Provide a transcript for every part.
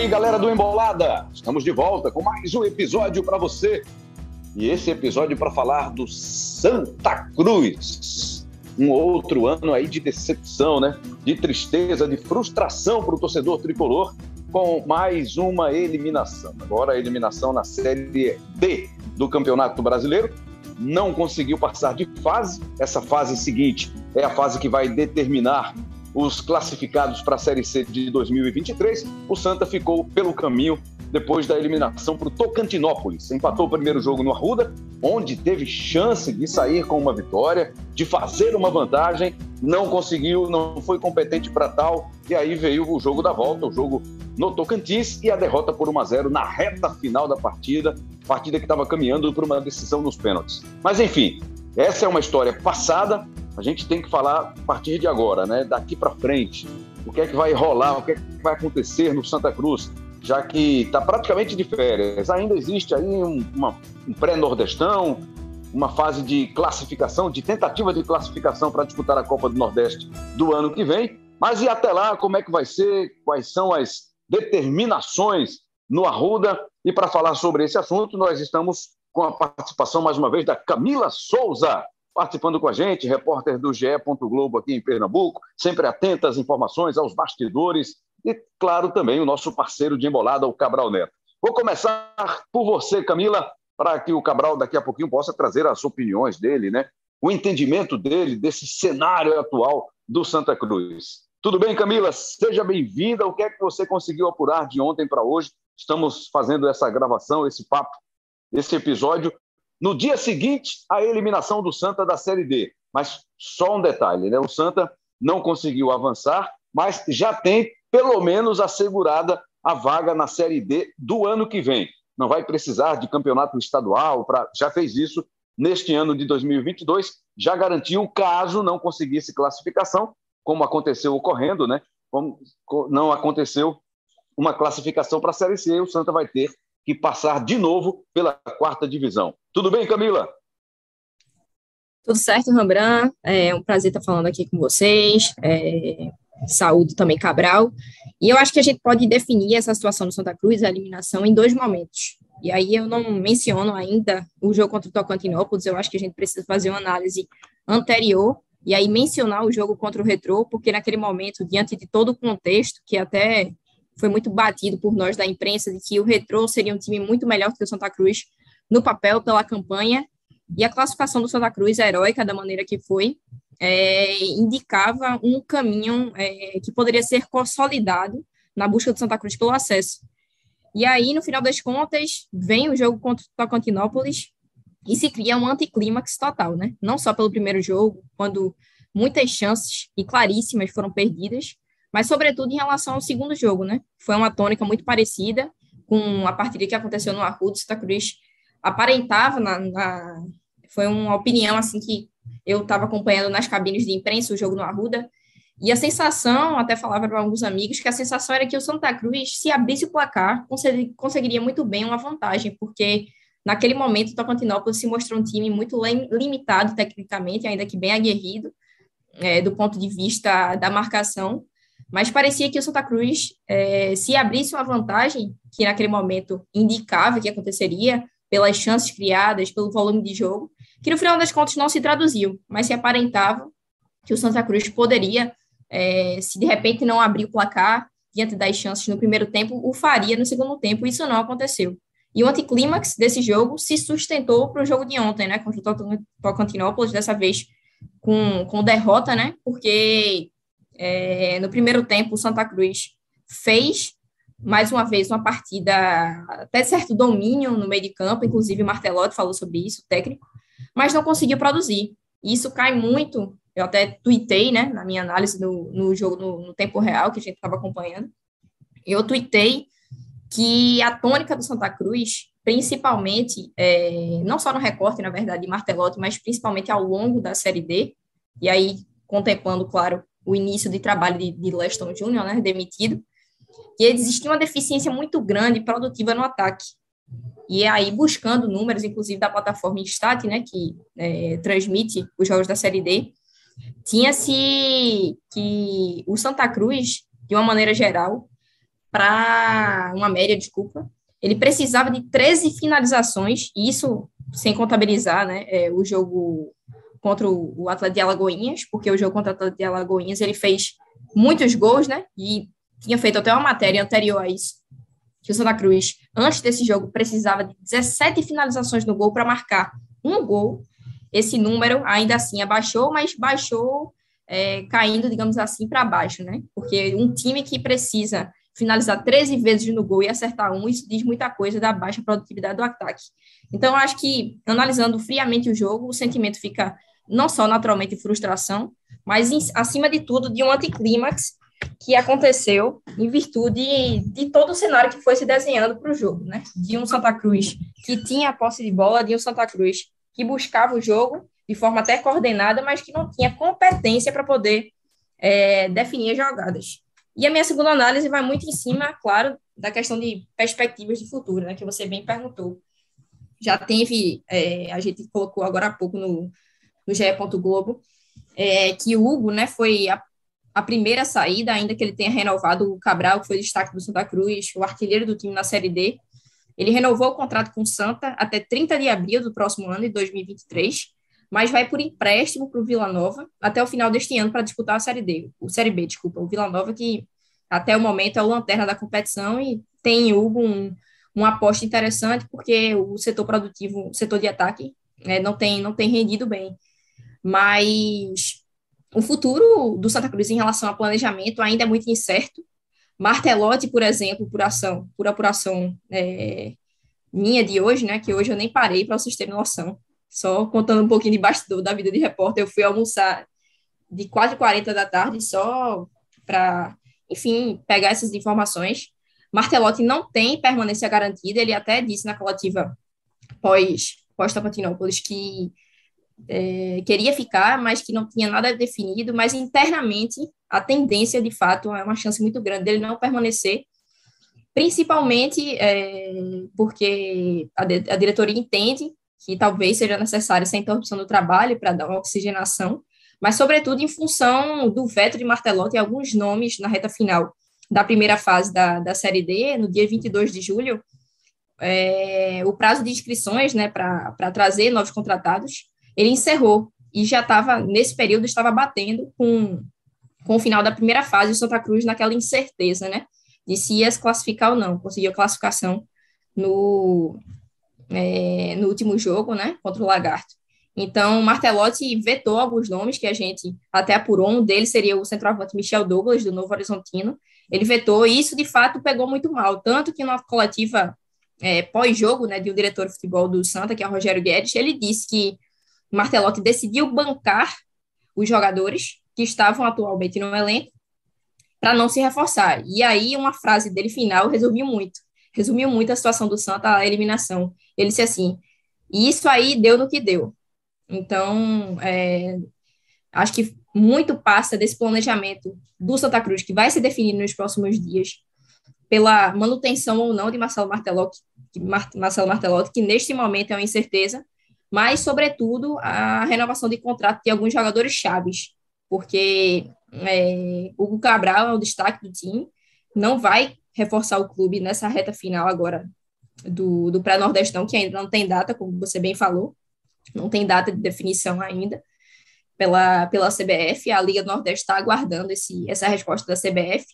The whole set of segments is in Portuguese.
Aí, galera do Embolada, estamos de volta com mais um episódio para você. E esse episódio para falar do Santa Cruz. Um outro ano aí de decepção, né? De tristeza, de frustração para o torcedor tricolor, com mais uma eliminação. Agora a eliminação na Série D do Campeonato Brasileiro. Não conseguiu passar de fase. Essa fase seguinte é a fase que vai determinar os classificados para a Série C de 2023. O Santa ficou pelo caminho depois da eliminação para o Tocantinópolis. Empatou o primeiro jogo no Arruda, onde teve chance de sair com uma vitória, de fazer uma vantagem, não conseguiu, não foi competente para tal, e aí veio o jogo da volta, o jogo no Tocantins e a derrota por 1 a 0 na reta final da partida, partida que estava caminhando para uma decisão nos pênaltis. Mas enfim, essa é uma história passada, a gente tem que falar a partir de agora, né? Daqui para frente, o que é que vai rolar, o que é que vai acontecer no Santa Cruz, já que está praticamente de férias. Ainda existe aí um, uma, um pré-nordestão, uma fase de classificação, de tentativa de classificação para disputar a Copa do Nordeste do ano que vem. Mas e até lá, como é que vai ser? Quais são as determinações no Arruda? E para falar sobre esse assunto, nós estamos com a participação mais uma vez da Camila Souza, participando com a gente, repórter do GE. Globo aqui em Pernambuco, sempre atenta às informações, aos bastidores e, claro, também o nosso parceiro de embolada, o Cabral Neto. Vou começar por você, Camila, para que o Cabral daqui a pouquinho possa trazer as opiniões dele, né? O entendimento dele desse cenário atual do Santa Cruz. Tudo bem, Camila? Seja bem-vinda. O que é que você conseguiu apurar de ontem para hoje? Estamos fazendo essa gravação, esse papo, esse episódio no dia seguinte à eliminação do Santa da Série D. Mas só um detalhe, né? O Santa não conseguiu avançar, mas já tem pelo menos assegurada a vaga na Série D do ano que vem. Não vai precisar de campeonato estadual, pra... já fez isso neste ano de 2022, já garantiu caso não conseguisse classificação, como aconteceu ocorrendo, né? Como não aconteceu uma classificação para a Série C, o Santa vai ter que passar de novo pela quarta divisão. Tudo bem, Camila? Tudo certo, Rambran. É um prazer estar falando aqui com vocês. É, saúde também, Cabral. E eu acho que a gente pode definir essa situação do Santa Cruz, a eliminação, em dois momentos. E aí eu não menciono ainda o jogo contra o Tocantinópolis, eu acho que a gente precisa fazer uma análise anterior e aí mencionar o jogo contra o Retrô, porque naquele momento, diante de todo o contexto, que até foi muito batido por nós da imprensa, de que o Retrô seria um time muito melhor do que o Santa Cruz no papel, pela campanha, e a classificação do Santa Cruz, heróica da maneira que foi, é, indicava um caminho é, que poderia ser consolidado na busca do Santa Cruz pelo acesso. E aí, no final das contas, vem o jogo contra o Tocantinópolis e se cria um anticlímax total, né? Não só pelo primeiro jogo, quando muitas chances e claríssimas foram perdidas, mas sobretudo em relação ao segundo jogo, né? Foi uma tônica muito parecida com a partida que aconteceu no Arruda, Santa Cruz aparentava na, na, foi uma opinião assim que eu estava acompanhando nas cabines de imprensa o jogo no Arruda e a sensação, até falava para alguns amigos, que a sensação era que o Santa Cruz, se abrisse o placar, conseguiria muito bem uma vantagem, porque naquele momento o Tocantinópolis se mostrou um time muito limitado tecnicamente, ainda que bem aguerrido, é, do ponto de vista da marcação, mas parecia que o Santa Cruz, é, se abrisse uma vantagem, que naquele momento indicava que aconteceria, pelas chances criadas, pelo volume de jogo, que no final das contas não se traduziu, mas se aparentava que o Santa Cruz poderia, é, se de repente não abrir o placar diante das chances no primeiro tempo, o faria no segundo tempo, e isso não aconteceu. E o anticlímax desse jogo se sustentou para o jogo de ontem, né, contra o Tocantinópolis, dessa vez com, com derrota, né, porque é, no primeiro tempo, o Santa Cruz fez, mais uma vez, uma partida até certo domínio no meio de campo, inclusive Martelotti falou sobre isso, técnico, mas não conseguiu produzir. Isso cai muito, eu até tuitei, né, na minha análise no, no jogo no, no tempo real, que a gente estava acompanhando, eu tuitei que a tônica do Santa Cruz, principalmente, é, não só no recorte, na verdade, de Martelotti, mas principalmente ao longo da Série D, e aí contemplando, claro, o início de trabalho de, de Leston Júnior, né, demitido, que existia uma deficiência muito grande produtiva no ataque. E aí, buscando números, inclusive da plataforma Instat, né, que é, transmite os jogos da Série D, tinha-se que o Santa Cruz, de uma maneira geral, para uma média, desculpa. Ele precisava de 13 finalizações, isso sem contabilizar né, é, o jogo contra o, Atlético de Alagoinhas, porque o jogo contra o Atlético de Alagoinhas ele fez muitos gols, né? E tinha feito até uma matéria anterior a isso, que o Santa Cruz, antes desse jogo, precisava de 17 finalizações no gol para marcar um gol. Esse número ainda assim abaixou, mas baixou é, caindo, digamos assim, para baixo, né? Porque um time que precisa finalizar 13 vezes no gol e acertar um, isso diz muita coisa da baixa produtividade do ataque. Então, acho que, analisando friamente o jogo, o sentimento fica não só naturalmente frustração, mas, acima de tudo, de um anticlímax que aconteceu em virtude de todo o cenário que foi se desenhando para o jogo, né? De um Santa Cruz que tinha a posse de bola, de um Santa Cruz que buscava o jogo de forma até coordenada, mas que não tinha competência para poder é, definir as jogadas. E a minha segunda análise vai muito em cima, claro, da questão de perspectivas de futuro, né, que você bem perguntou. Já teve, é, a gente colocou agora há pouco no, no GE. Globo, é, que o Hugo né, foi a, primeira saída, ainda que ele tenha renovado o Cabral, que foi destaque do Santa Cruz, o artilheiro do time na Série D. Ele renovou o contrato com o Santa até 30 de abril do próximo ano, de 2023, mas vai por empréstimo para o Vila Nova até o final deste ano para disputar a Série D, o Série B, desculpa, o Vila Nova que até o momento é o lanterna da competição e tem Hugo um, uma aposta interessante porque o setor produtivo, o setor de ataque, né, não tem não tem rendido bem, mas o futuro do Santa Cruz em relação ao planejamento ainda é muito incerto. Martelotti, por exemplo, por ação, por apuração é, minha de hoje, né, que hoje eu nem parei para vocês terem noção só contando um pouquinho de bastidor da vida de repórter, eu fui almoçar de 4h40 da tarde só para, enfim, pegar essas informações. Martelotti não tem permanência garantida, ele até disse na coletiva pós, pós Tapatinópolis que é, queria ficar, mas que não tinha nada definido, mas internamente a tendência, de fato, é uma chance muito grande dele não permanecer, principalmente é, porque a, a diretoria entende que talvez seja necessária essa interrupção do trabalho para dar uma oxigenação, mas, sobretudo, em função do veto de Martelotti e alguns nomes na reta final da primeira fase da, da Série D, no dia 22 de julho, é, o prazo de inscrições né, para trazer novos contratados, ele encerrou e já estava, nesse período, estava batendo com, com o final da primeira fase, o Santa Cruz naquela incerteza, né, de se ia se classificar ou não, conseguiu classificação no, é, no último jogo, né, contra o Lagarto. Então, Martelotti vetou alguns nomes que a gente até apurou. Um deles seria o centroavante Michel Douglas, do Novo Horizontino. Ele vetou, e isso de fato pegou muito mal. Tanto que na coletiva é, pós-jogo, né, de um diretor de futebol do Santa, que é o Rogério Guedes, ele disse que Martelotti decidiu bancar os jogadores que estavam atualmente no elenco para não se reforçar. E aí, uma frase dele final resumiu muito resumiu muito a situação do Santa, a eliminação. Ele disse assim: isso aí deu no que deu. Então, é, acho que muito passa desse planejamento do Santa Cruz, que vai ser definido nos próximos dias, pela manutenção ou não de Marcelo Martelotti, Marcelo Martelotti, que neste momento é uma incerteza, mas, sobretudo, a renovação de contrato de alguns jogadores chaves, porque é, Cabral é o destaque do time, não vai reforçar o clube nessa reta final agora do, do pré-nordestão, que ainda não tem data, como você bem falou, não tem data de definição ainda pela, pela CBF, a Liga do Nordeste está aguardando esse, essa resposta da CBF,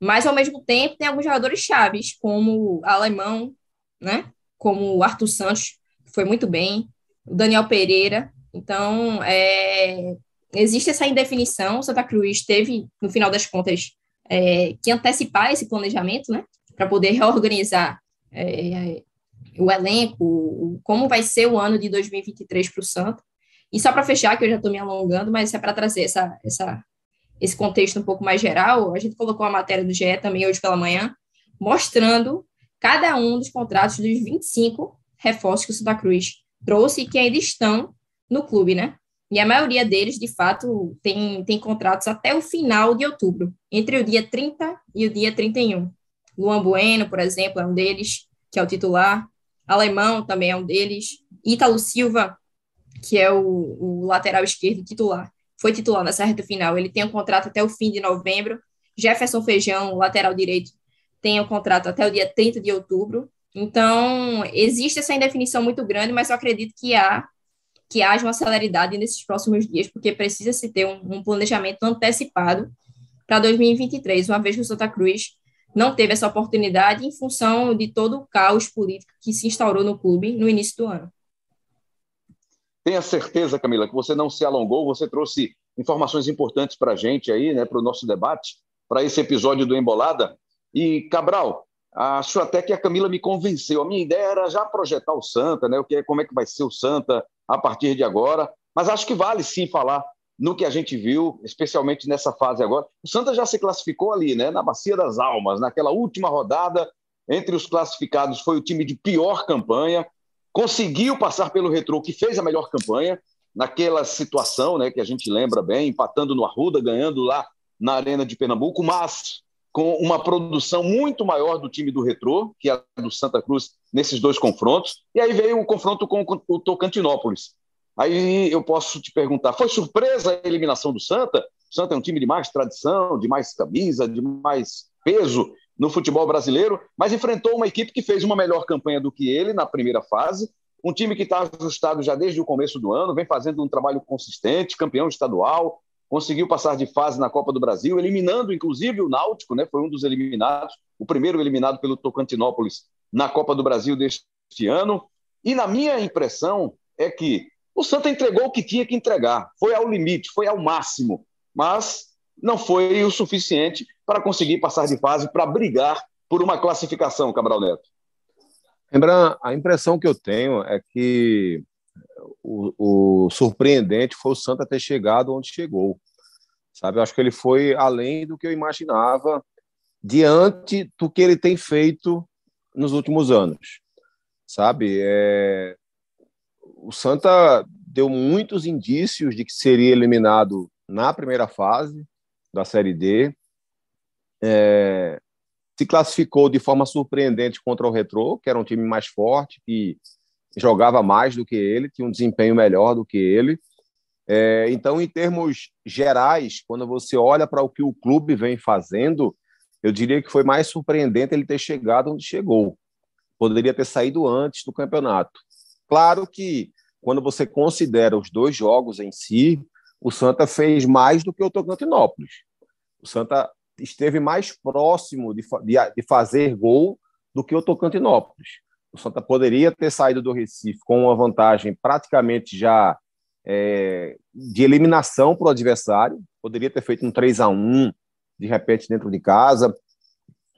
mas ao mesmo tempo tem alguns jogadores chaves, como o Alemão, né, como o Arthur Santos, que foi muito bem, o Daniel Pereira, então é, existe essa indefinição, Santa Cruz teve, no final das contas, é, que antecipar esse planejamento, né, para poder reorganizar é, o elenco, como vai ser o ano de 2023 para o Santa. E só para fechar, que eu já estou me alongando, mas é para trazer essa, essa, esse contexto um pouco mais geral, a gente colocou a matéria do GE também hoje pela manhã, mostrando cada um dos contratos dos 25 reforços que o Santa Cruz trouxe e que ainda estão no clube, né? E a maioria deles, de fato, tem, tem contratos até o final de outubro, entre o dia 30 e o dia 31. Luan Bueno, por exemplo, é um deles, que é o titular. Alemão também é um deles. Ítalo Silva, que é o, o lateral esquerdo titular, foi titular nessa reta final. Ele tem um contrato até o fim de novembro. Jefferson Feijão, lateral direito, tem o contrato até o dia 30 de outubro. Então, existe essa indefinição muito grande, mas eu acredito que há que haja uma celeridade nesses próximos dias, porque precisa se ter um, um planejamento antecipado para 2023, uma vez que o Santa Cruz não teve essa oportunidade em função de todo o caos político que se instaurou no clube no início do ano. Tenha certeza, Camila, que você não se alongou, você trouxe informações importantes para a gente aí, né, para o nosso debate, para esse episódio do Embolada. E, Cabral, acho até que a Camila me convenceu. A minha ideia era já projetar o Santa, né, o que, é, como é que vai ser o Santa a partir de agora, mas acho que vale sim falar no que a gente viu, especialmente nessa fase agora. O Santa já se classificou ali, né, na Bacia das Almas, naquela última rodada, entre os classificados foi o time de pior campanha, conseguiu passar pelo Retrô, que fez a melhor campanha, naquela situação né, que a gente lembra bem, empatando no Arruda, ganhando lá na Arena de Pernambuco, mas com uma produção muito maior do time do Retrô, que é a do Santa Cruz, nesses dois confrontos. E aí veio o confronto com o Tocantinópolis. Aí eu posso te perguntar: foi surpresa a eliminação do Santa? O Santa é um time de mais tradição, de mais camisa, de mais peso no futebol brasileiro, mas enfrentou uma equipe que fez uma melhor campanha do que ele na primeira fase. Um time que está ajustado já desde o começo do ano, vem fazendo um trabalho consistente, campeão estadual, conseguiu passar de fase na Copa do Brasil, eliminando inclusive o Náutico, né? Foi um dos eliminados, o primeiro eliminado pelo Tocantinópolis na Copa do Brasil deste ano. E na minha impressão é que o Santa entregou o que tinha que entregar, foi ao limite, foi ao máximo, mas não foi o suficiente para conseguir passar de fase, para brigar por uma classificação, Cabral Neto. Lembrando, a impressão que eu tenho é que o, o, surpreendente foi o Santa ter chegado onde chegou. Sabe, eu acho que ele foi além do que eu imaginava diante do que ele tem feito nos últimos anos. Sabe, é... o Santa deu muitos indícios de que seria eliminado na primeira fase da Série D. É, se classificou de forma surpreendente contra o Retrô, que era um time mais forte, que jogava mais do que ele, tinha um desempenho melhor do que ele. É, então, em termos gerais, quando você olha para o que o clube vem fazendo, eu diria que foi mais surpreendente ele ter chegado onde chegou. Poderia ter saído antes do campeonato. Claro que, quando você considera os dois jogos em si, o Santa fez mais do que o Tocantinópolis. O Santa esteve mais próximo de, de, de fazer gol do que o Tocantinópolis. O Santa poderia ter saído do Recife com uma vantagem praticamente já é, de eliminação para o adversário, poderia ter feito um 3 a 1 de repente dentro de casa,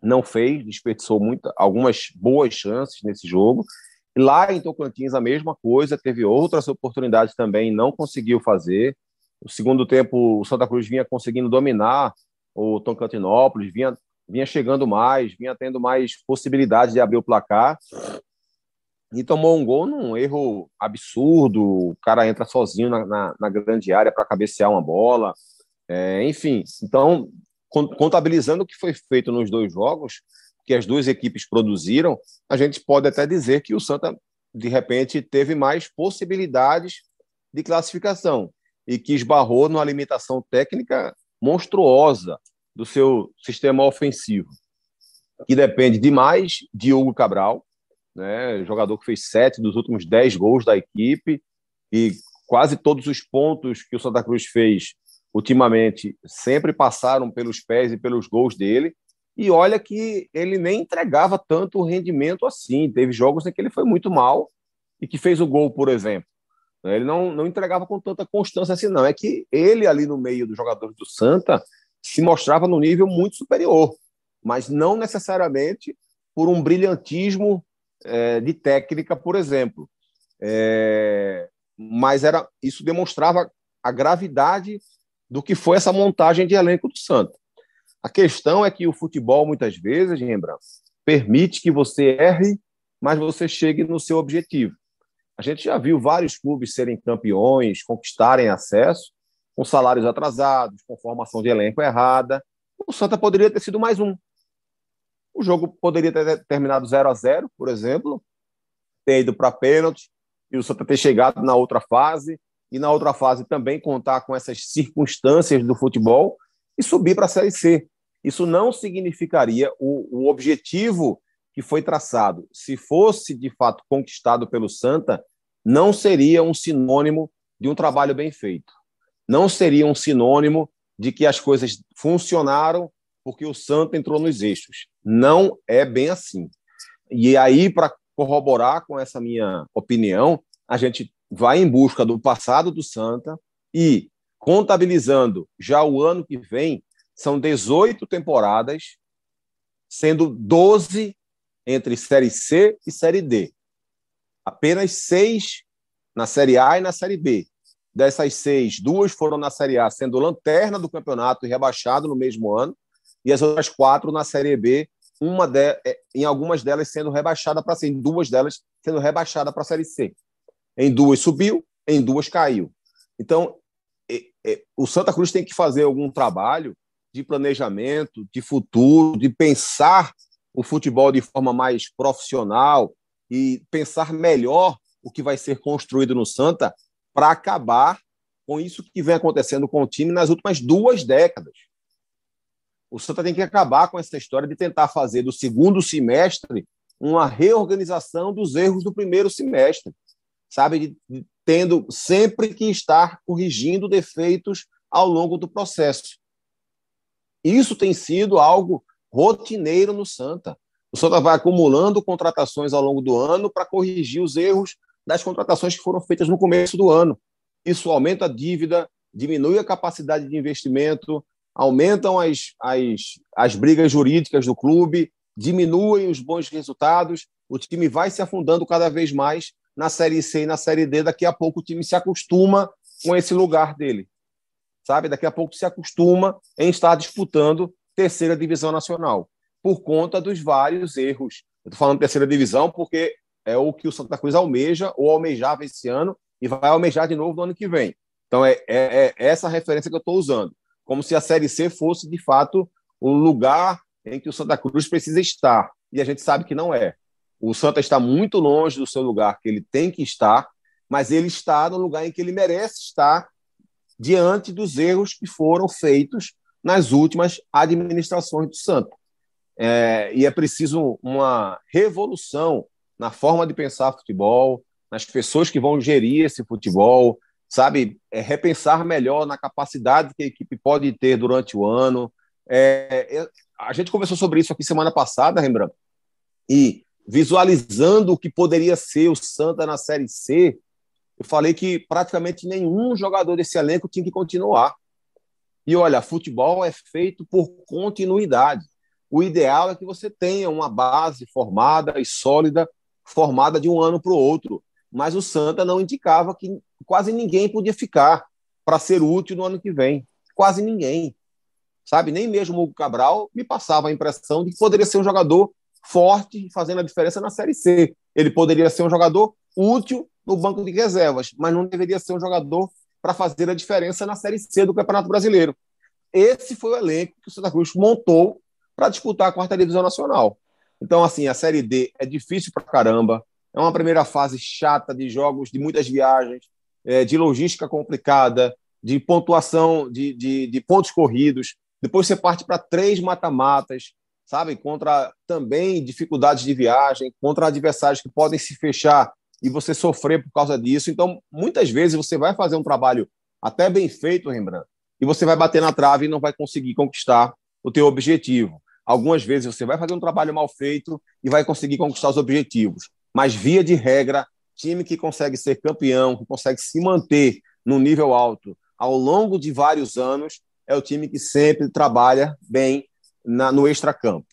não fez, desperdiçou muito, algumas boas chances nesse jogo. E lá em Tocantins a mesma coisa, teve outras oportunidades também, não conseguiu fazer. No segundo tempo, o Santa Cruz vinha conseguindo dominar o Tocantinópolis, vinha, vinha chegando mais, vinha tendo mais possibilidades de abrir o placar. E tomou um gol num erro absurdo. O cara entra sozinho na, na, na grande área para cabecear uma bola. É, enfim, então, contabilizando o que foi feito nos dois jogos, que as duas equipes produziram, a gente pode até dizer que o Santa, de repente, teve mais possibilidades de classificação e que esbarrou numa limitação técnica monstruosa do seu sistema ofensivo, que depende demais de Hugo Cabral, né, jogador que fez sete dos últimos dez gols da equipe, e quase todos os pontos que o Santa Cruz fez ultimamente sempre passaram pelos pés e pelos gols dele. E olha que ele nem entregava tanto rendimento assim. Teve jogos em que ele foi muito mal e que fez o gol, por exemplo. Ele não, não entregava com tanta constância assim, não. É que ele, ali no meio dos jogadores do Santa, se mostrava no nível muito superior, mas não necessariamente por um brilhantismo é, de técnica, por exemplo. É, mas era isso demonstrava a gravidade do que foi essa montagem de elenco do Santa. A questão é que o futebol, muitas vezes, lembra, permite que você erre, mas você chegue no seu objetivo. A gente já viu vários clubes serem campeões, conquistarem acesso com salários atrasados, com formação de elenco errada. O Santa poderia ter sido mais um. O jogo poderia ter terminado 0 a 0 por exemplo, ter ido para pênalti e o Santa ter chegado na outra fase e na outra fase também contar com essas circunstâncias do futebol e subir para a Série C. Isso não significaria o, o objetivo que foi traçado, se fosse de fato conquistado pelo Santa, não seria um sinônimo de um trabalho bem feito. Não seria um sinônimo de que as coisas funcionaram porque o Santa entrou nos eixos. Não é bem assim. E aí, para corroborar com essa minha opinião, a gente vai em busca do passado do Santa e, contabilizando já o ano que vem, são 18 temporadas, sendo 12 entre Série C e Série D. Apenas seis na Série A e na Série B. Dessas seis, duas foram na Série A, sendo lanterna do campeonato e rebaixado no mesmo ano, e as outras quatro na Série B, uma de, é, em algumas delas sendo rebaixada para em duas delas sendo rebaixada para a Série C. Em duas subiu, em duas caiu. Então, é, é, o Santa Cruz tem que fazer algum trabalho de planejamento, de futuro, de pensar o futebol de forma mais profissional e pensar melhor o que vai ser construído no Santa para acabar com isso que vem acontecendo com o time nas últimas duas décadas. O Santa tem que acabar com essa história de tentar fazer do segundo semestre uma reorganização dos erros do primeiro semestre, sabe? Tendo sempre que estar corrigindo defeitos ao longo do processo. Isso tem sido algo rotineiro no Santa. O Santa vai acumulando contratações ao longo do ano para corrigir os erros das contratações que foram feitas no começo do ano. Isso aumenta a dívida, diminui a capacidade de investimento, aumentam as, as, as brigas jurídicas do clube, diminuem os bons resultados, o time vai se afundando cada vez mais na Série C e na Série D. Daqui a pouco o time se acostuma com esse lugar dele sabe? Daqui a pouco se acostuma em estar disputando terceira divisão nacional, por conta dos vários erros. Eu estou falando terceira divisão porque é o que o Santa Cruz almeja ou almejava esse ano e vai almejar de novo no ano que vem. Então é, é, é essa referência que eu estou usando, como se a Série C fosse de fato o lugar em que o Santa Cruz precisa estar. E a gente sabe que não é. O Santa está muito longe do seu lugar que ele tem que estar, mas ele está no lugar em que ele merece estar diante dos erros que foram feitos nas últimas administrações do Santo. É, e é preciso uma revolução na forma de pensar futebol, nas pessoas que vão gerir esse futebol, sabe? É, repensar melhor na capacidade que a equipe pode ter durante o ano. É, a gente conversou sobre isso aqui semana passada, Rembrandt, e visualizando o que poderia ser o Santa na Série C, eu falei que praticamente nenhum jogador desse elenco tinha que continuar. E olha, futebol é feito por continuidade. O ideal é que você tenha uma base formada e sólida, formada de um ano para o outro. Mas o Santa não indicava que quase ninguém podia ficar para ser útil no ano que vem. Quase ninguém. Sabe? Nem mesmo o Hugo Cabral me passava a impressão de que poderia ser um jogador forte, fazendo a diferença na Série C. Ele poderia ser um jogador útil no banco de reservas, mas não deveria ser um jogador para fazer a diferença na Série C do Campeonato Brasileiro. Esse foi o elenco que o Santa Cruz montou para disputar a quarta divisão nacional. Então, assim, a Série D é difícil para caramba, é uma primeira fase chata de jogos, de muitas viagens, é, de logística complicada, de pontuação de, de, de pontos corridos. Depois você parte para três mata-matas, sabe? Contra também dificuldades de viagem, contra adversários que podem se fechar e você sofrer por causa disso. Então, muitas vezes você vai fazer um trabalho até bem feito, Rembrandt, e você vai bater na trave e não vai conseguir conquistar o teu objetivo. Algumas vezes você vai fazer um trabalho mal feito e vai conseguir conquistar os objetivos. Mas via de regra, time que consegue ser campeão, que consegue se manter no nível alto ao longo de vários anos, é o time que sempre trabalha bem na, no extracampo.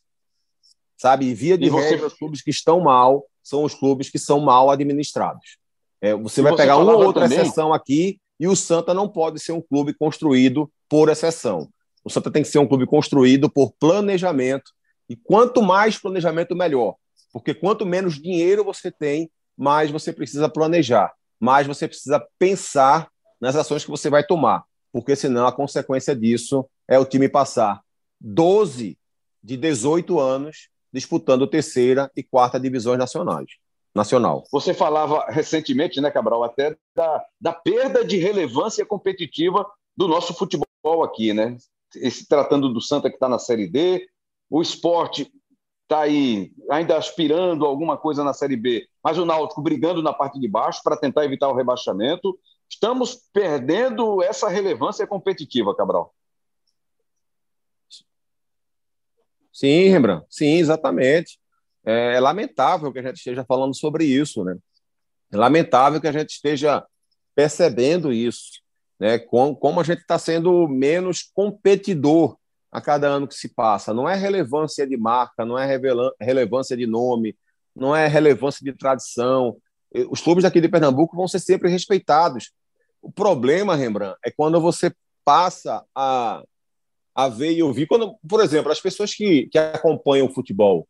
Sabe? E via de e você... regra, os clubes que estão mal são os clubes que são mal administrados. É, você e vai você pegar uma ou outra também... exceção aqui e o Santa não pode ser um clube construído por exceção. O Santa tem que ser um clube construído por planejamento e quanto mais planejamento, melhor. Porque quanto menos dinheiro você tem, mais você precisa planejar, mais você precisa pensar nas ações que você vai tomar. Porque senão a consequência disso é o time passar 12 de 18 anos disputando terceira e quarta divisões nacionais. Nacional. Você falava recentemente, né, Cabral, até da, da perda de relevância competitiva do nosso futebol aqui, né? Se tratando do Santa que está na Série D, o esporte está aí ainda aspirando alguma coisa na Série B, mas o Náutico brigando na parte de baixo para tentar evitar o rebaixamento. Estamos perdendo essa relevância competitiva, Cabral. Sim, Rembrandt, sim, exatamente. É, é lamentável que a gente esteja falando sobre isso, né? É lamentável que a gente esteja percebendo isso, né? Como, como a gente está sendo menos competidor a cada ano que se passa. Não é relevância de marca, não é relevância de nome, não é relevância de tradição. Os clubes daqui de Pernambuco vão ser sempre respeitados. O problema, Rembrandt, é quando você passa a, a ver e ouvir. Quando, por exemplo, as pessoas que, que acompanham o futebol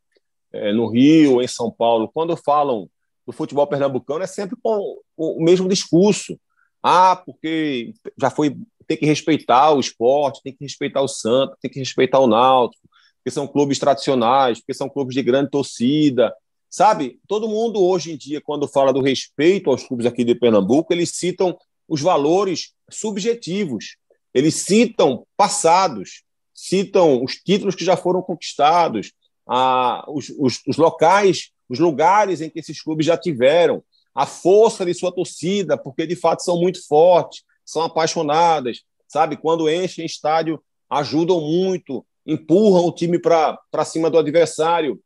é, no Rio, em São Paulo, quando falam do futebol pernambucano, é sempre com o mesmo discurso. Ah, porque já foi tem que respeitar o esporte, tem que respeitar o Santos, tem que respeitar o Náutico, porque são clubes tradicionais, porque são clubes de grande torcida. Sabe, todo mundo hoje em dia, quando fala do respeito aos clubes aqui de Pernambuco, eles citam os valores subjetivos, eles citam passados, citam os títulos que já foram conquistados, a, os, os, os locais, os lugares em que esses clubes já tiveram, a força de sua torcida, porque de fato são muito fortes, são apaixonadas, sabe? Quando enchem estádio, ajudam muito, empurram o time para cima do adversário.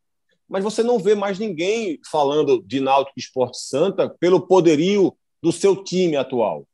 Mas você não vê mais ninguém falando de Náutico Esporte Santa pelo poderio do seu time atual,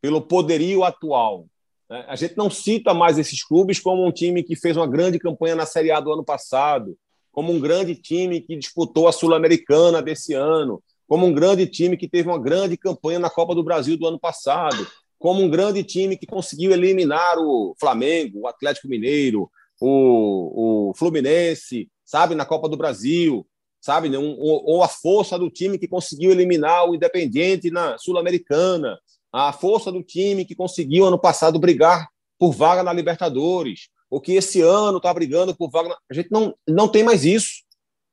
pelo poderio atual. Né? A gente não cita mais esses clubes como um time que fez uma grande campanha na Série A do ano passado, como um grande time que disputou a Sul-Americana desse ano, como um grande time que teve uma grande campanha na Copa do Brasil do ano passado como um grande time que conseguiu eliminar o Flamengo, o Atlético Mineiro, o, o Fluminense, sabe, na Copa do Brasil, sabe, né, um, ou a força do time que conseguiu eliminar o Independiente na Sul-Americana, a força do time que conseguiu ano passado brigar por vaga na Libertadores, ou que esse ano está brigando por vaga. Na... A gente não, não tem mais isso.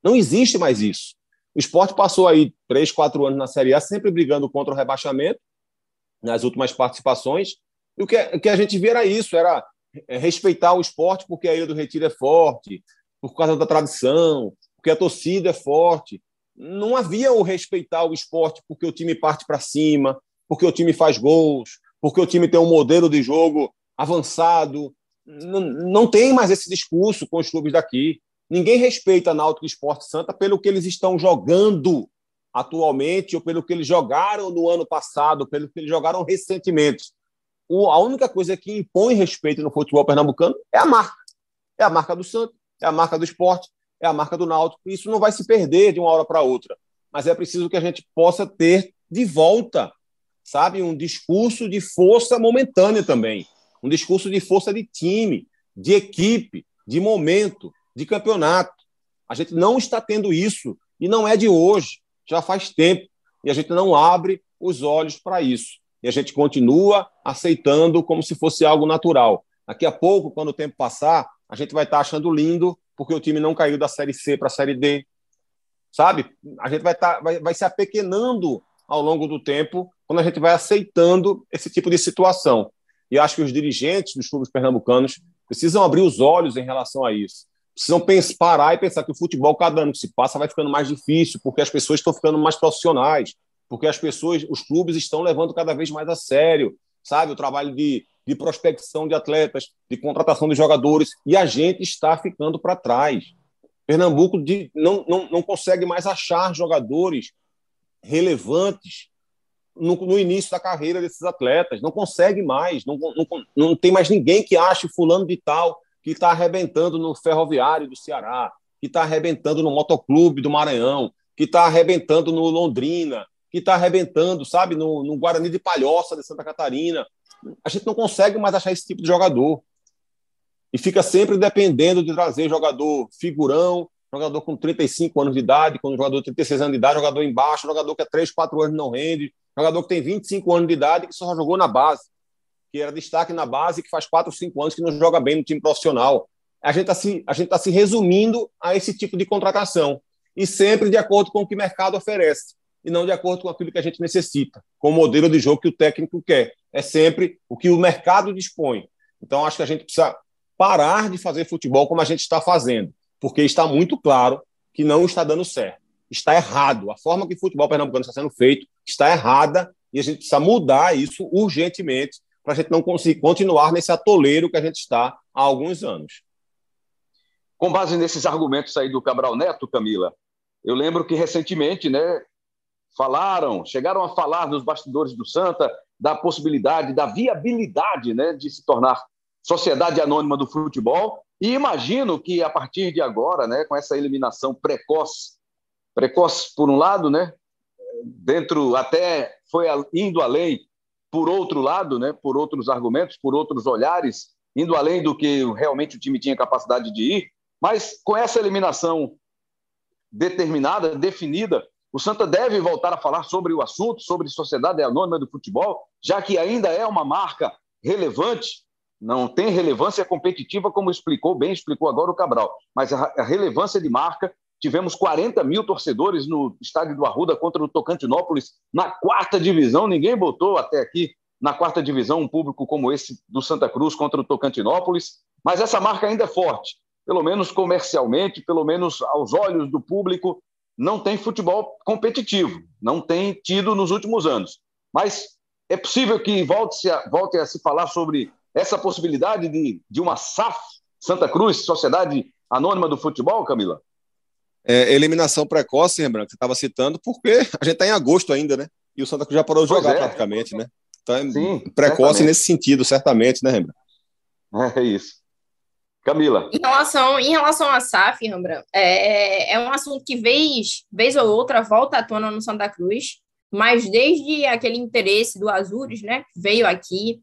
Não existe mais isso. O esporte passou aí três, quatro anos na Série A, sempre brigando contra o rebaixamento, nas últimas participações. E o que, o que a gente via era isso, era é, respeitar o esporte porque a Ilha do Retiro é forte, por causa da tradição, porque a torcida é forte. Não havia o respeitar o esporte porque o time parte para cima, porque o time faz gols, porque o time tem um modelo de jogo avançado. Não, não tem mais esse discurso com os clubes daqui. Ninguém respeita Náutico Esporte Santa pelo que eles estão jogando atualmente ou pelo que eles jogaram no ano passado, pelo que eles jogaram recentemente. O, a única coisa que impõe respeito no futebol pernambucano é a marca. É a marca do Santos, é a marca do esporte, é a marca do Náutico. Isso não vai se perder de uma hora para outra, mas é preciso que a gente possa ter de volta, sabe, um discurso de força momentânea também, um discurso de força de time, de equipe, de momento, de campeonato. A gente não está tendo isso e não é de hoje já faz tempo e a gente não abre os olhos para isso. E a gente continua aceitando como se fosse algo natural. Daqui a pouco, quando o tempo passar, a gente vai estar achando lindo porque o time não caiu da Série C para a Série D. Sabe? A gente vai, estar, vai, vai se apequenando ao longo do tempo quando a gente vai aceitando esse tipo de situação. E acho que os dirigentes dos clubes pernambucanos precisam abrir os olhos em relação a isso precisam pensar, parar e pensar que o futebol, cada ano que se passa, vai ficando mais difícil, porque as pessoas estão ficando mais profissionais, porque as pessoas, os clubes estão levando cada vez mais a sério, sabe, o trabalho de, de prospecção de atletas, de contratação de jogadores, e a gente está ficando para trás. Pernambuco de, não, não, não consegue mais achar jogadores relevantes no, no, início da carreira desses atletas, não consegue mais, não, não, não tem mais ninguém que ache fulano de tal que está arrebentando no Ferroviário do Ceará, que está arrebentando no Motoclube do Maranhão, que está arrebentando no Londrina, que está arrebentando, sabe, no, no, Guarani de Palhoça de Santa Catarina. A gente não consegue mais achar esse tipo de jogador. E fica sempre dependendo de trazer jogador figurão, jogador com 35 anos de idade, com jogador de 36 anos de idade, jogador embaixo, jogador que é 3, 4 anos não rende, jogador que tem 25 anos de idade e que só jogou na base que era destaque na base, que faz quatro ou cinco anos que não joga bem no time profissional. A gente está se, a gente tá se resumindo a esse tipo de contratação. E sempre de acordo com o que o mercado oferece, e não de acordo com aquilo que a gente necessita, com o modelo de jogo que o técnico quer. É sempre o que o mercado dispõe. Então, acho que a gente precisa parar de fazer futebol como a gente está fazendo, porque está muito claro que não está dando certo. Está errado. A forma que o futebol pernambucano está sendo feito está errada e a gente precisa mudar isso urgentemente para a gente não conseguir continuar nesse atoleiro que a gente está há alguns anos. Com base nesses argumentos aí do Cabral Neto, Camila, eu lembro que recentemente, né, falaram, chegaram a falar nos bastidores do Santa da possibilidade, da viabilidade, né, de se tornar sociedade anônima do futebol. E imagino que a partir de agora, né, com essa eliminação precoce, precoce por um lado, né, dentro até foi indo além por outro lado, né, por outros argumentos, por outros olhares, indo além do que realmente o time tinha capacidade de ir, mas com essa eliminação determinada, definida, o Santa deve voltar a falar sobre o assunto, sobre sociedade anônima do futebol, já que ainda é uma marca relevante, não tem relevância competitiva, como explicou bem, explicou agora o Cabral, mas a relevância de marca Tivemos 40 mil torcedores no estádio do Arruda contra o Tocantinópolis na quarta divisão. Ninguém botou até aqui na quarta divisão um público como esse do Santa Cruz contra o Tocantinópolis. Mas essa marca ainda é forte, pelo menos comercialmente, pelo menos aos olhos do público. Não tem futebol competitivo, não tem tido nos últimos anos. Mas é possível que volte a, volte a se falar sobre essa possibilidade de, de uma SAF, Santa Cruz, Sociedade Anônima do Futebol, Camila? É, eliminação precoce, Rembrandt, que você estava citando, porque a gente está em agosto ainda, né? E o Santa Cruz já parou de jogar é. praticamente, né? Então é Sim, precoce certamente. nesse sentido, certamente, né, Rembrandt? É isso. Camila. Em relação, em relação à SAF, Rembrandt, é, é um assunto que vez, vez ou outra volta à tona no Santa Cruz, mas desde aquele interesse do Azures, né, veio aqui,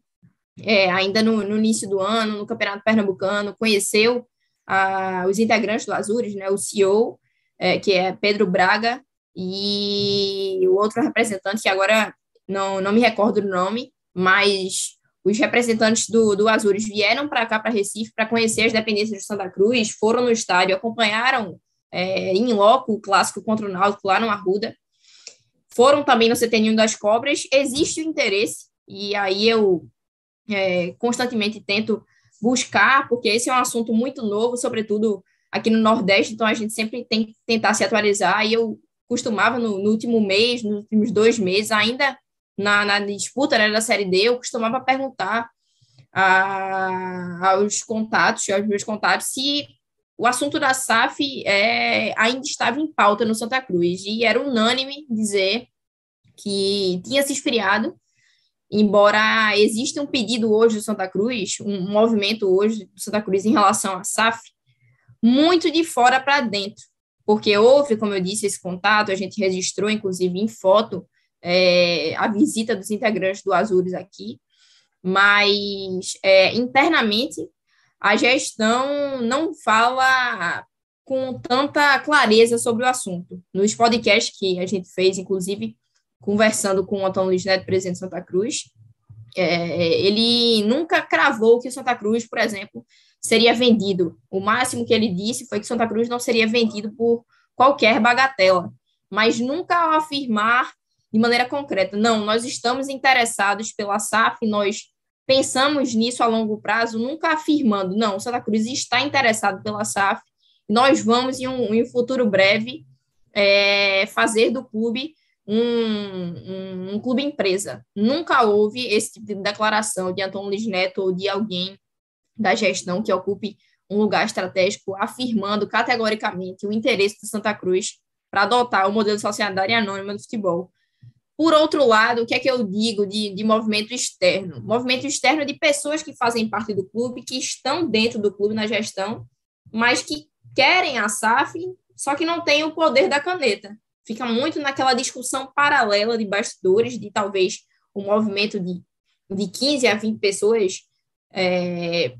é, ainda no, no, início do ano, no Campeonato Pernambucano, conheceu ah, os integrantes do Azures, né, o CEO, é, que é Pedro Braga, e o outro representante, que agora não, não me recordo o nome, mas os representantes do, do Azures vieram para cá, para Recife, para conhecer as dependências de Santa Cruz, foram no estádio, acompanharam é, em loco o clássico contra o Náutico lá no Arruda, foram também no CT das Cobras, existe o interesse, e aí eu é, constantemente tento buscar, porque esse é um assunto muito novo, sobretudo aqui no Nordeste, então a gente sempre tem que tentar se atualizar. E eu costumava, no, no último mês, nos últimos dois meses, ainda na, na disputa né, da Série D, eu costumava perguntar a, aos contatos, aos meus contatos, se o assunto da SAF é, ainda estava em pauta no Santa Cruz. E era unânime dizer que tinha se esfriado, embora exista um pedido hoje do Santa Cruz, um movimento hoje do Santa Cruz em relação à SAF, muito de fora para dentro, porque houve, como eu disse, esse contato, a gente registrou, inclusive, em foto, é, a visita dos integrantes do Azures aqui, mas é, internamente a gestão não fala com tanta clareza sobre o assunto. Nos podcasts que a gente fez, inclusive, conversando com o Antônio Luiz Neto, presidente de Santa Cruz, é, ele nunca cravou que o Santa Cruz, por exemplo, seria vendido. O máximo que ele disse foi que Santa Cruz não seria vendido por qualquer bagatela, mas nunca afirmar de maneira concreta, não, nós estamos interessados pela SAF, nós pensamos nisso a longo prazo, nunca afirmando, não, Santa Cruz está interessado pela SAF, nós vamos, em um, em um futuro breve, é, fazer do clube um, um, um, clube empresa. Nunca houve esse tipo de declaração de Antônio Luiz Neto ou de alguém da gestão que ocupe um lugar estratégico, afirmando categoricamente o interesse do Santa Cruz para adotar o modelo de sociedade anônima do futebol. Por outro lado, o que é que eu digo de, de movimento externo? Movimento externo de pessoas que fazem parte do clube, que estão dentro do clube na gestão, mas que querem a SAF, só que não têm o poder da caneta. Fica muito naquela discussão paralela de bastidores, de talvez um movimento de, de 15 a 20 pessoas é,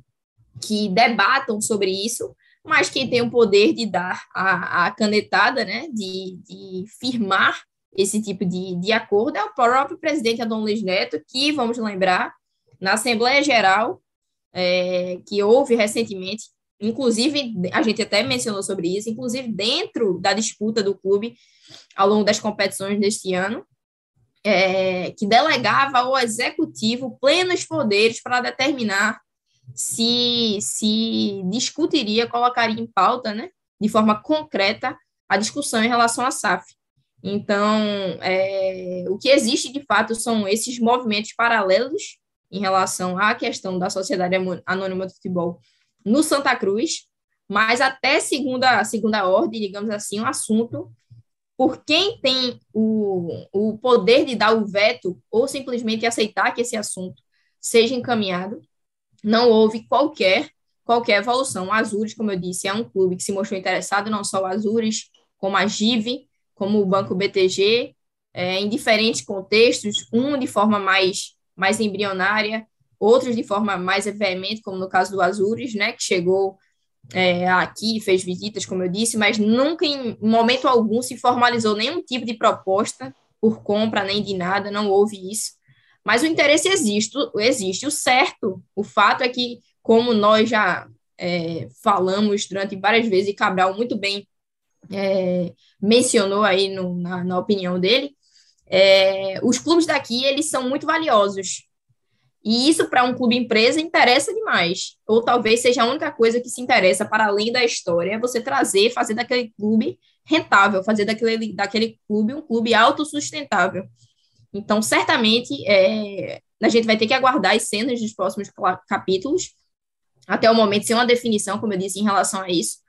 que debatam sobre isso, mas quem tem o poder de dar a, a canetada, né, de, de firmar esse tipo de, de acordo. É o próprio presidente Adão Luiz Neto, que, vamos lembrar, na Assembleia Geral, é, que houve recentemente, inclusive, a gente até mencionou sobre isso, inclusive dentro da disputa do clube ao longo das competições deste ano, é, que delegava ao executivo plenos poderes para determinar se, se discutiria, colocaria em pauta, né, de forma concreta, a discussão em relação à SAF. Então, é, o que existe de fato são esses movimentos paralelos em relação à questão da Sociedade Anônima de Futebol no Santa Cruz, mas até segunda, segunda ordem, digamos assim, o um assunto por quem tem o, o poder de dar o veto ou simplesmente aceitar que esse assunto seja encaminhado, não houve qualquer qualquer evolução. O Azures, como eu disse, é um clube que se mostrou interessado, não só o Azures, como a GIV, como o Banco BTG, é, em diferentes contextos, um de forma mais, mais embrionária, outros de forma mais veemente, como no caso do Azures, né, que chegou é, aqui, fez visitas, como eu disse, mas nunca, em momento algum, se formalizou nenhum tipo de proposta por compra, nem de nada, não houve isso. Mas o interesse existe, existe. O certo, o fato é que, como nós já é, falamos durante várias vezes, e Cabral muito bem é, mencionou aí no, na, na, opinião dele, é, os clubes daqui, eles são muito valiosos. E isso, para um clube empresa, interessa demais. Ou talvez seja a única coisa que se interessa, para além da história, é você trazer, fazer daquele clube rentável, fazer daquele, daquele clube um clube autossustentável. Então, certamente, é, a gente vai ter que aguardar as cenas dos próximos capítulos, até o momento, sem uma definição, como eu disse, em relação a isso,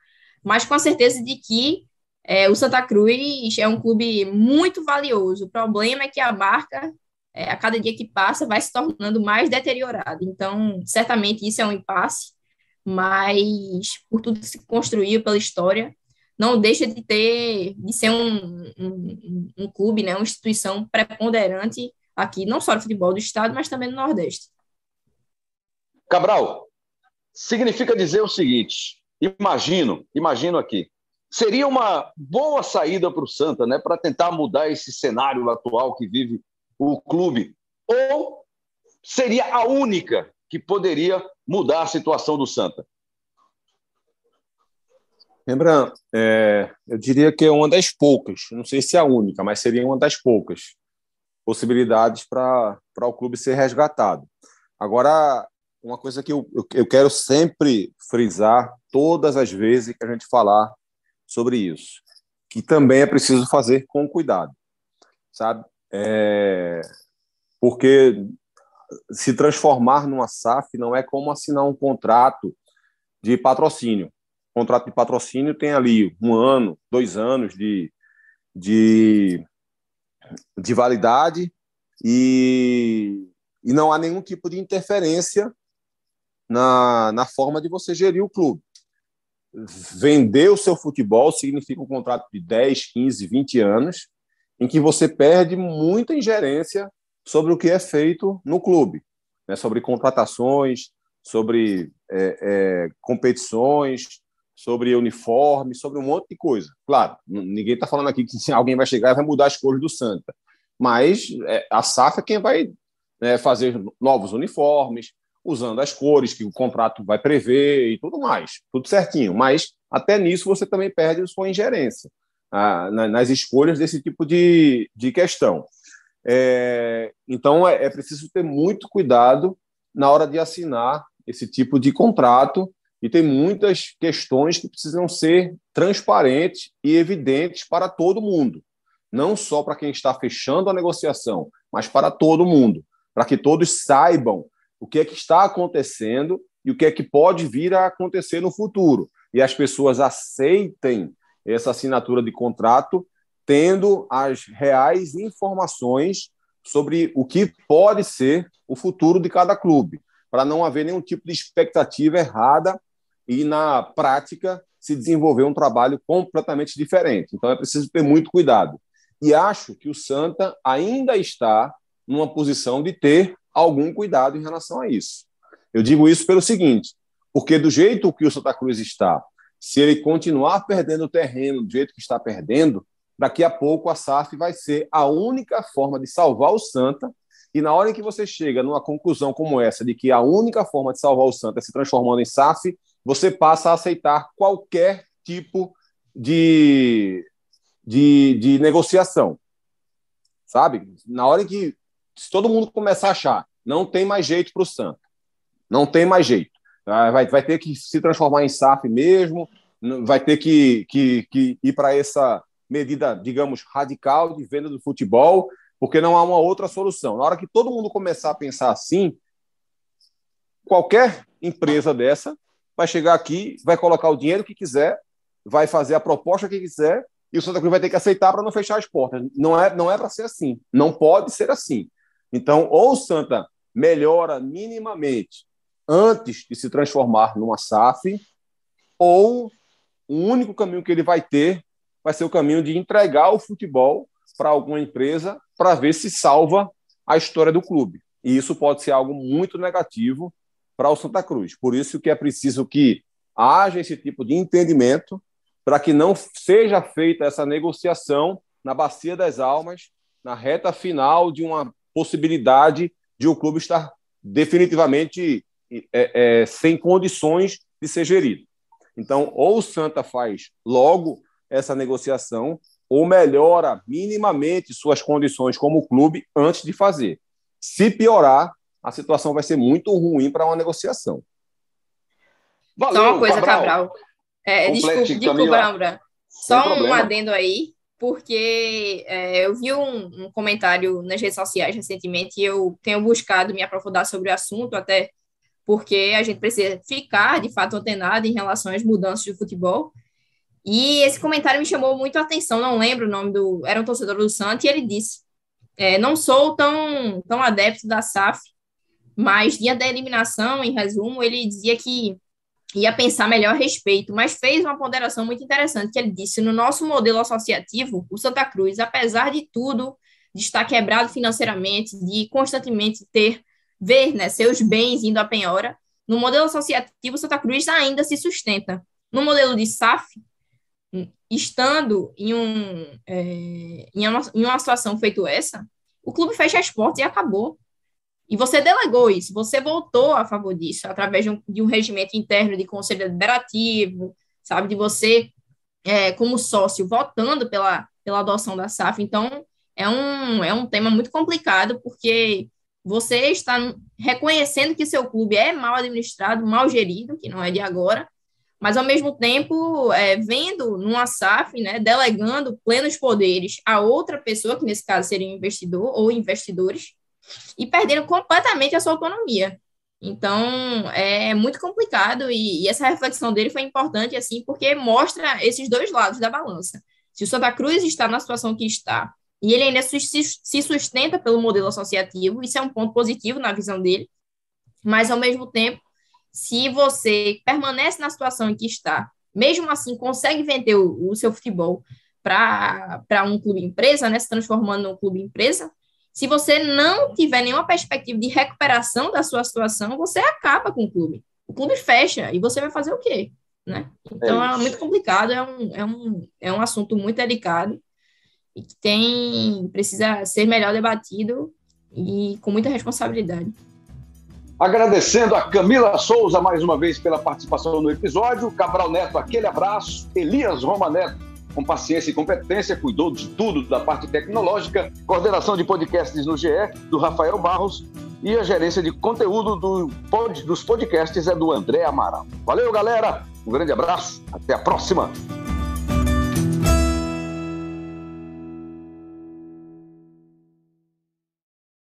mas com a certeza de que é, o Santa Cruz é um clube muito valioso. O problema é que a marca é, a cada dia que passa, vai se tornando mais deteriorado. Então, certamente isso é um impasse, mas por tudo que se construiu pela história, não deixa de ter, de ser um, um, um clube, né, uma instituição preponderante aqui, não só no futebol do estado, mas também no Nordeste. Cabral, significa dizer o seguinte: imagino, imagino aqui, seria uma boa saída para o Santa, né, para tentar mudar esse cenário atual que vive o clube, ou seria a única que poderia mudar a situação do Santa? Lembrando, é, eu diria que é uma das poucas, não sei se é a única, mas seria uma das poucas possibilidades para o clube ser resgatado. Agora, uma coisa que eu, eu, quero sempre frisar todas as vezes que a gente falar sobre isso, que também é preciso fazer com cuidado, sabe? É, porque se transformar numa SAF não é como assinar um contrato de patrocínio. Contrato de patrocínio tem ali um ano, dois anos de, de, de validade e, e não há nenhum tipo de interferência na, na forma de você gerir o clube. Vender o seu futebol significa um contrato de 10, 15, 20 anos em que você perde muita ingerência sobre o que é feito no clube, né? sobre contratações, sobre é, é, competições, sobre uniforme, sobre um monte de coisa. Claro, ninguém está falando aqui que alguém vai chegar e vai mudar as cores do Santa, mas é, a SAF é quem vai né, fazer novos uniformes, usando as cores que o contrato vai prever e tudo mais, tudo certinho. Mas até nisso você também perde sua ingerência a, na, nas escolhas desse tipo de, de questão. É, então, é, é preciso ter muito cuidado na hora de assinar esse tipo de contrato e tem muitas questões que precisam ser transparentes e evidentes para todo mundo, não só para quem está fechando a negociação, mas para todo mundo, para que todos saibam o que é que está acontecendo e o que é que pode vir a acontecer no futuro. E as pessoas aceitem essa assinatura de contrato, tendo as reais informações sobre o que pode ser o futuro de cada clube, para não haver nenhum tipo de expectativa errada e, na prática, se desenvolver um trabalho completamente diferente. Então, é preciso ter muito cuidado. E acho que o Santa ainda está numa posição de ter algum cuidado em relação a isso. Eu digo isso pelo seguinte, porque do jeito que o Santa Cruz está, se ele continuar perdendo terreno do jeito que está perdendo, daqui a pouco a SAF vai ser a única forma de salvar o Santa. E na hora em que você chega numa conclusão como essa, de que a única forma de salvar o Santa é se transformando em SAF, você passa a aceitar qualquer tipo de, de, de negociação. Sabe? Na hora que se todo mundo começar a achar não tem mais jeito para o Santa, não tem mais jeito, Tá? Vai, vai ter que se transformar em SAF mesmo, vai ter que, que, que ir para essa medida, digamos, radical de venda do futebol, porque não há uma outra solução. Na hora que todo mundo começar a pensar assim, qualquer empresa dessa vai chegar aqui, vai colocar o dinheiro que quiser, vai fazer a proposta que quiser e o Santa Cruz vai ter que aceitar para não fechar as portas. Não é, não é para ser assim. Não pode ser assim. Então, ou o Santa melhora minimamente antes de se transformar numa SAF, ou o único caminho que ele vai ter vai ser o caminho de entregar o futebol para alguma empresa para ver se salva a história do clube. E isso pode ser algo muito negativo para o Santa Cruz. Por isso que é preciso que haja esse tipo de entendimento para que não seja feita essa negociação na bacia das almas, na reta final de uma possibilidade de o clube estar definitivamente é, é, sem condições de ser gerido. Então, ou o Santa faz logo essa negociação, ou melhora minimamente suas condições como clube antes de fazer. Se piorar, a situação vai ser muito ruim para uma negociação. Valeu, Só uma coisa, Cabral. Cabral. É, desculpa, desculpa, Só um problema. adendo aí, porque é, eu vi um, um, comentário nas redes sociais recentemente e eu tenho buscado me aprofundar sobre o assunto, até porque a gente precisa ficar, de fato, antenado em relação às mudanças do futebol. E esse comentário me chamou muito a atenção, não lembro o nome do... Era um torcedor do Santos, e ele disse, é, não sou tão, tão adepto da SAF, mas dia da eliminação, em resumo, ele dizia que ia pensar melhor a respeito, mas fez uma ponderação muito interessante, que ele disse, no nosso modelo associativo, o Santa Cruz, apesar de tudo, de estar quebrado financeiramente, de constantemente ter, ver né, seus bens indo à penhora, no modelo associativo, o Santa Cruz ainda se sustenta. No modelo de SAF, estando em, um, é, em, uma, em uma situação feito essa, o clube fecha as portas e acabou. E você delegou isso, você voltou a favor disso, através de um, de um regimento interno de conselho deliberativo, sabe, de você, é, como sócio, votando pela, pela adoção da SAF. Então, é um, é um tema muito complicado, porque você está reconhecendo que seu clube é mal administrado, mal gerido, que não é de agora, mas, ao mesmo tempo, é, vendo numa SAF, né, delegando plenos poderes a outra pessoa, que nesse caso seria um investidor ou investidores, e perdendo completamente a sua autonomia. Então, é muito complicado e, e, essa reflexão dele foi importante, assim, porque mostra esses dois lados da balança. Se o Santa Cruz está na situação que está e ele ainda se, se sustenta pelo modelo associativo, isso é um ponto positivo na visão dele, mas, ao mesmo tempo, se você permanece na situação em que está, mesmo assim consegue vender o, o seu futebol para um clube empresa, né, se transformando num clube empresa, se você não tiver nenhuma perspectiva de recuperação da sua situação, você acaba com o clube. O clube fecha e você vai fazer o quê? Né? Então é, é muito complicado, é um, é, um, é um assunto muito delicado e que tem precisa ser melhor debatido e com muita responsabilidade. Agradecendo a Camila Souza mais uma vez pela participação no episódio, Cabral Neto, aquele abraço, Elias Roma Neto, com paciência e competência, cuidou de tudo da parte tecnológica, coordenação de podcasts no GE, do Rafael Barros, e a gerência de conteúdo do pod, dos podcasts é do André Amaral. Valeu, galera! Um grande abraço, até a próxima!